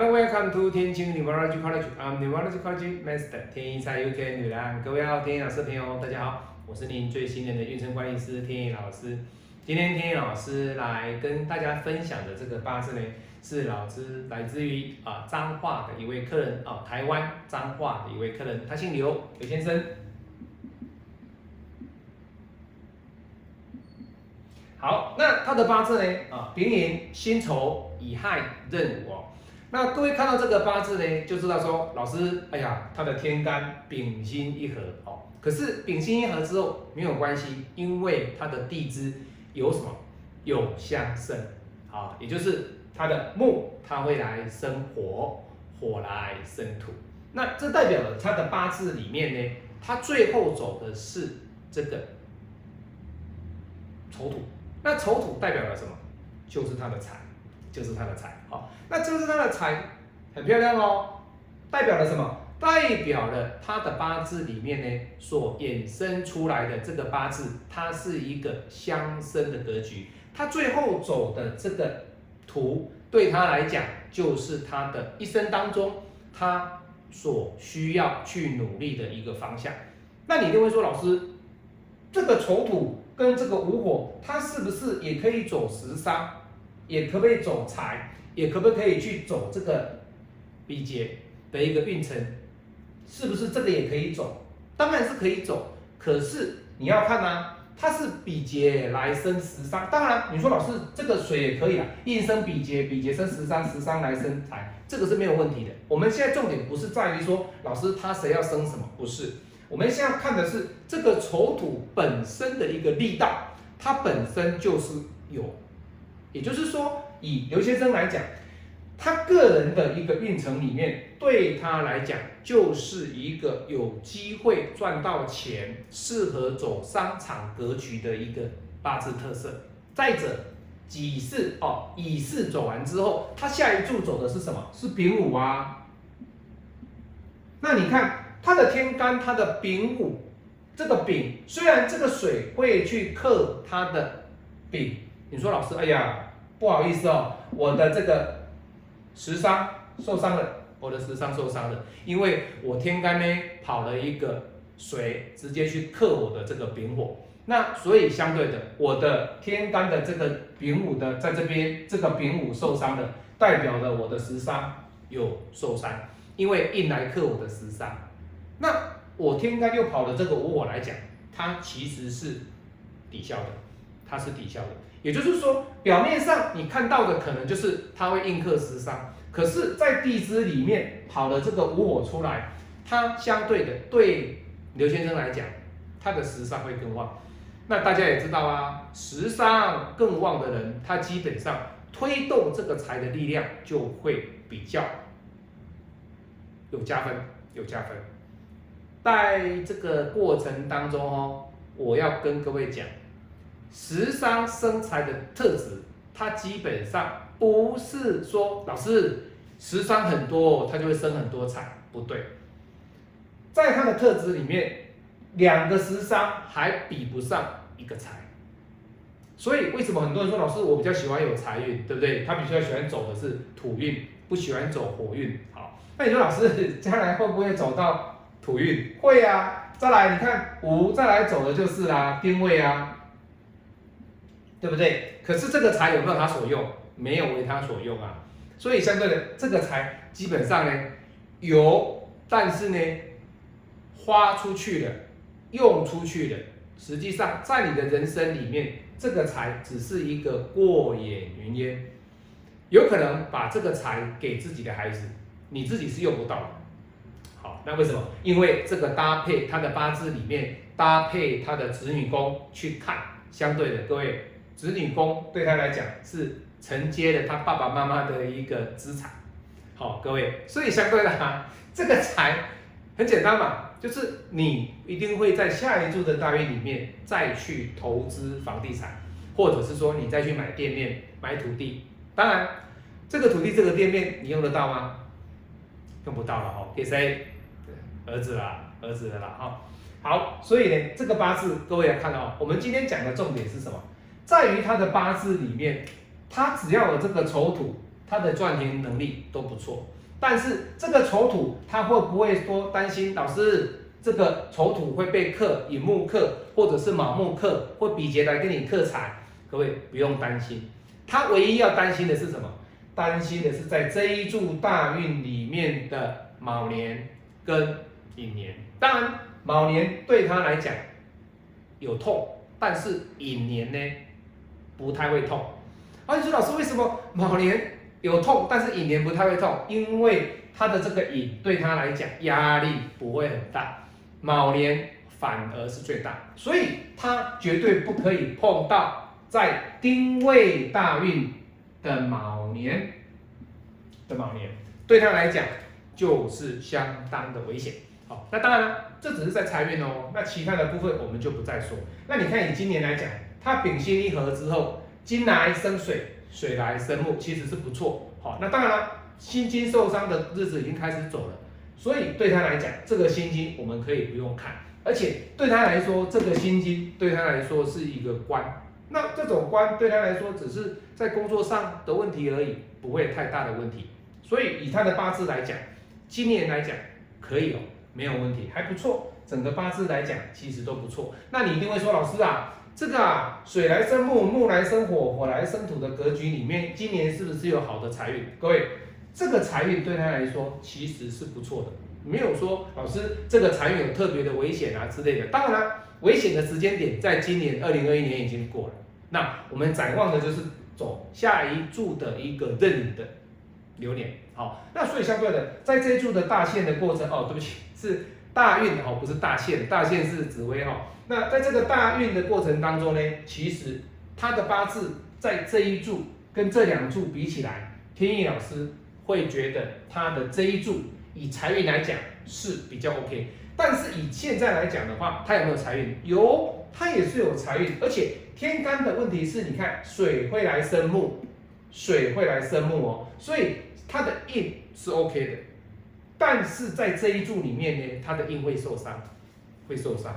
Hello, welcome to 天津 Numerology College. I'm Numerology College Master 天一财 UK 女郎。各位好，天意老师朋友，大家好，我是您最信任的运程管理师天意老师。今天天意老师来跟大家分享的这个八字呢，是老师来自于啊彰化的一位客人啊，台湾彰化的一位客人，他姓刘，刘先生。好，那他的八字呢啊，丙寅、辛丑、乙亥、壬午。那各位看到这个八字呢，就知道说，老师，哎呀，他的天干丙辛一合哦。可是丙辛一合之后没有关系，因为他的地支有什么？有相生啊，也就是他的木，他会来生火，火来生土。那这代表了他的八字里面呢，他最后走的是这个丑土。那丑土代表了什么？就是他的财。就是他的财，好，那这是他的财，很漂亮哦，代表了什么？代表了他的八字里面呢，所衍生出来的这个八字，它是一个相生的格局，他最后走的这个图，对他来讲，就是他的一生当中，他所需要去努力的一个方向。那你就会说，老师，这个丑土跟这个午火，它是不是也可以走食伤？也可不可以走财，也可不可以去走这个比劫的一个运程，是不是这个也可以走？当然是可以走，可是你要看呐，它是比劫来生十伤。当然你说老师这个水也可以啊，应生比劫，比劫生十伤，十伤来生财，这个是没有问题的。我们现在重点不是在于说老师他谁要生什么，不是，我们现在看的是这个丑土本身的一个力道，它本身就是有。也就是说，以刘先生来讲，他个人的一个运程里面，对他来讲就是一个有机会赚到钱、适合走商场格局的一个八字特色。再者，己巳哦，乙巳走完之后，他下一柱走的是什么？是丙午啊。那你看他的天干，他的丙午，这个丙虽然这个水会去克他的丙。你说老师，哎呀，不好意思哦，我的这个食伤受伤了，我的食伤受伤了，因为我天干呢跑了一个水，直接去克我的这个丙火，那所以相对的，我的天干的这个丙午的在这边，这个丙午受伤了，代表了我的食伤有受伤，因为印来克我的食伤，那我天干又跑了这个午火来讲，它其实是抵消的，它是抵消的。也就是说，表面上你看到的可能就是它会印克食伤，可是，在地支里面跑了这个午火出来，它相对的对刘先生来讲，他的食伤会更旺。那大家也知道啊，食伤更旺的人，他基本上推动这个财的力量就会比较有加分，有加分。在这个过程当中哦，我要跟各位讲。食伤生财的特质，它基本上不是说老师食伤很多，它就会生很多财，不对。在它的特质里面，两个食伤还比不上一个财。所以为什么很多人说老师我比较喜欢有财运，对不对？他比较喜欢走的是土运，不喜欢走火运。好，那你说老师将来会不会走到土运？会啊。再来你看五，再来走的就是啦，丁位啊。对不对？可是这个财有没有他所用？没有为他所用啊。所以相对的，这个财基本上呢有，但是呢花出去了，用出去了。实际上在你的人生里面，这个财只是一个过眼云烟，有可能把这个财给自己的孩子，你自己是用不到的。好，那为什么？因为这个搭配他的八字里面搭配他的子女宫去看，相对的各位。子女宫对他来讲是承接了他爸爸妈妈的一个资产，好，各位，所以相对的哈，这个财很简单嘛，就是你一定会在下一柱的大运里面再去投资房地产，或者是说你再去买店面、买土地。当然，这个土地、这个店面你用得到吗？用不到了哈，给谁？儿子啦，儿子的啦哈。好，所以呢，这个八字各位要看到，我们今天讲的重点是什么？在于他的八字里面，他只要有这个丑土，他的赚钱能力都不错。但是这个丑土，他会不会说担心老师这个丑土会被克寅木克，或者是卯木克，或比劫来跟你克财？各位不用担心，他唯一要担心的是什么？担心的是在这一柱大运里面的卯年跟寅年。当然，卯年对他来讲有痛，但是寅年呢不太会痛。啊，你说老师为什么卯年？有痛，但是乙年不太会痛，因为他的这个乙对他来讲压力不会很大，卯年反而是最大，所以他绝对不可以碰到在丁未大运的卯年的卯年，对他来讲就是相当的危险。好，那当然了，这只是在财运哦，那其他的部分我们就不再说。那你看以今年来讲，它丙辛一合之后，金来生水。水来生木其实是不错，好，那当然了，心经受伤的日子已经开始走了，所以对他来讲，这个心经我们可以不用看，而且对他来说，这个心经对他来说是一个官，那这种官对他来说只是在工作上的问题而已，不会太大的问题，所以以他的八字来讲，今年来讲可以哦，没有问题，还不错，整个八字来讲其实都不错，那你一定会说，老师啊。这个啊，水来生木，木来生火，火来生土的格局里面，今年是不是有好的财运？各位，这个财运对他来说其实是不错的，没有说老师这个财运有特别的危险啊之类的。当然了，危险的时间点在今年二零二一年已经过了，那我们展望的就是走下一柱的一个任的流年。好，那所以相对的，在这一柱的大限的过程，哦，对不起，是大运哦，不是大限，大限是紫薇哈。那在这个大运的过程当中呢，其实他的八字在这一柱跟这两柱比起来，天意老师会觉得他的这一柱以财运来讲是比较 OK，但是以现在来讲的话，他有没有财运？有，他也是有财运，而且天干的问题是，你看水会来生木，水会来生木哦，所以他的印是 OK 的，但是在这一柱里面呢，他的印会受伤，会受伤。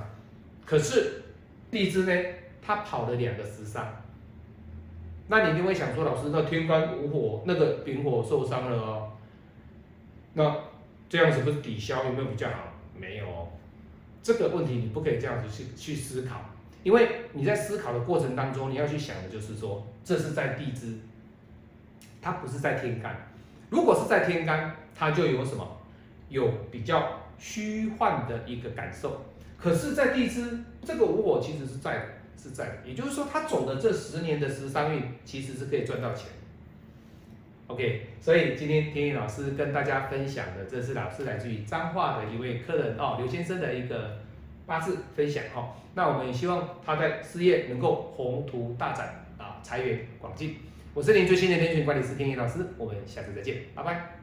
可是地支呢，他跑了两个时伤，那你就会想说，老师，那天干无火，那个丙火受伤了哦，那这样子不是抵消有没有比较好？没有哦，这个问题你不可以这样子去去思考，因为你在思考的过程当中，你要去想的就是说，这是在地支，它不是在天干。如果是在天干，它就有什么？有比较虚幻的一个感受。可是，在地支这个无火其实是在的，是在的，也就是说，他走的这十年的十三运其实是可以赚到钱。OK，所以今天天意老师跟大家分享的，这是老师来自于彰化的一位客人哦，刘先生的一个八字分享哦。那我们也希望他在事业能够宏图大展啊，财源广进。我是您最新的天选管理师天意老师，我们下次再见，拜拜。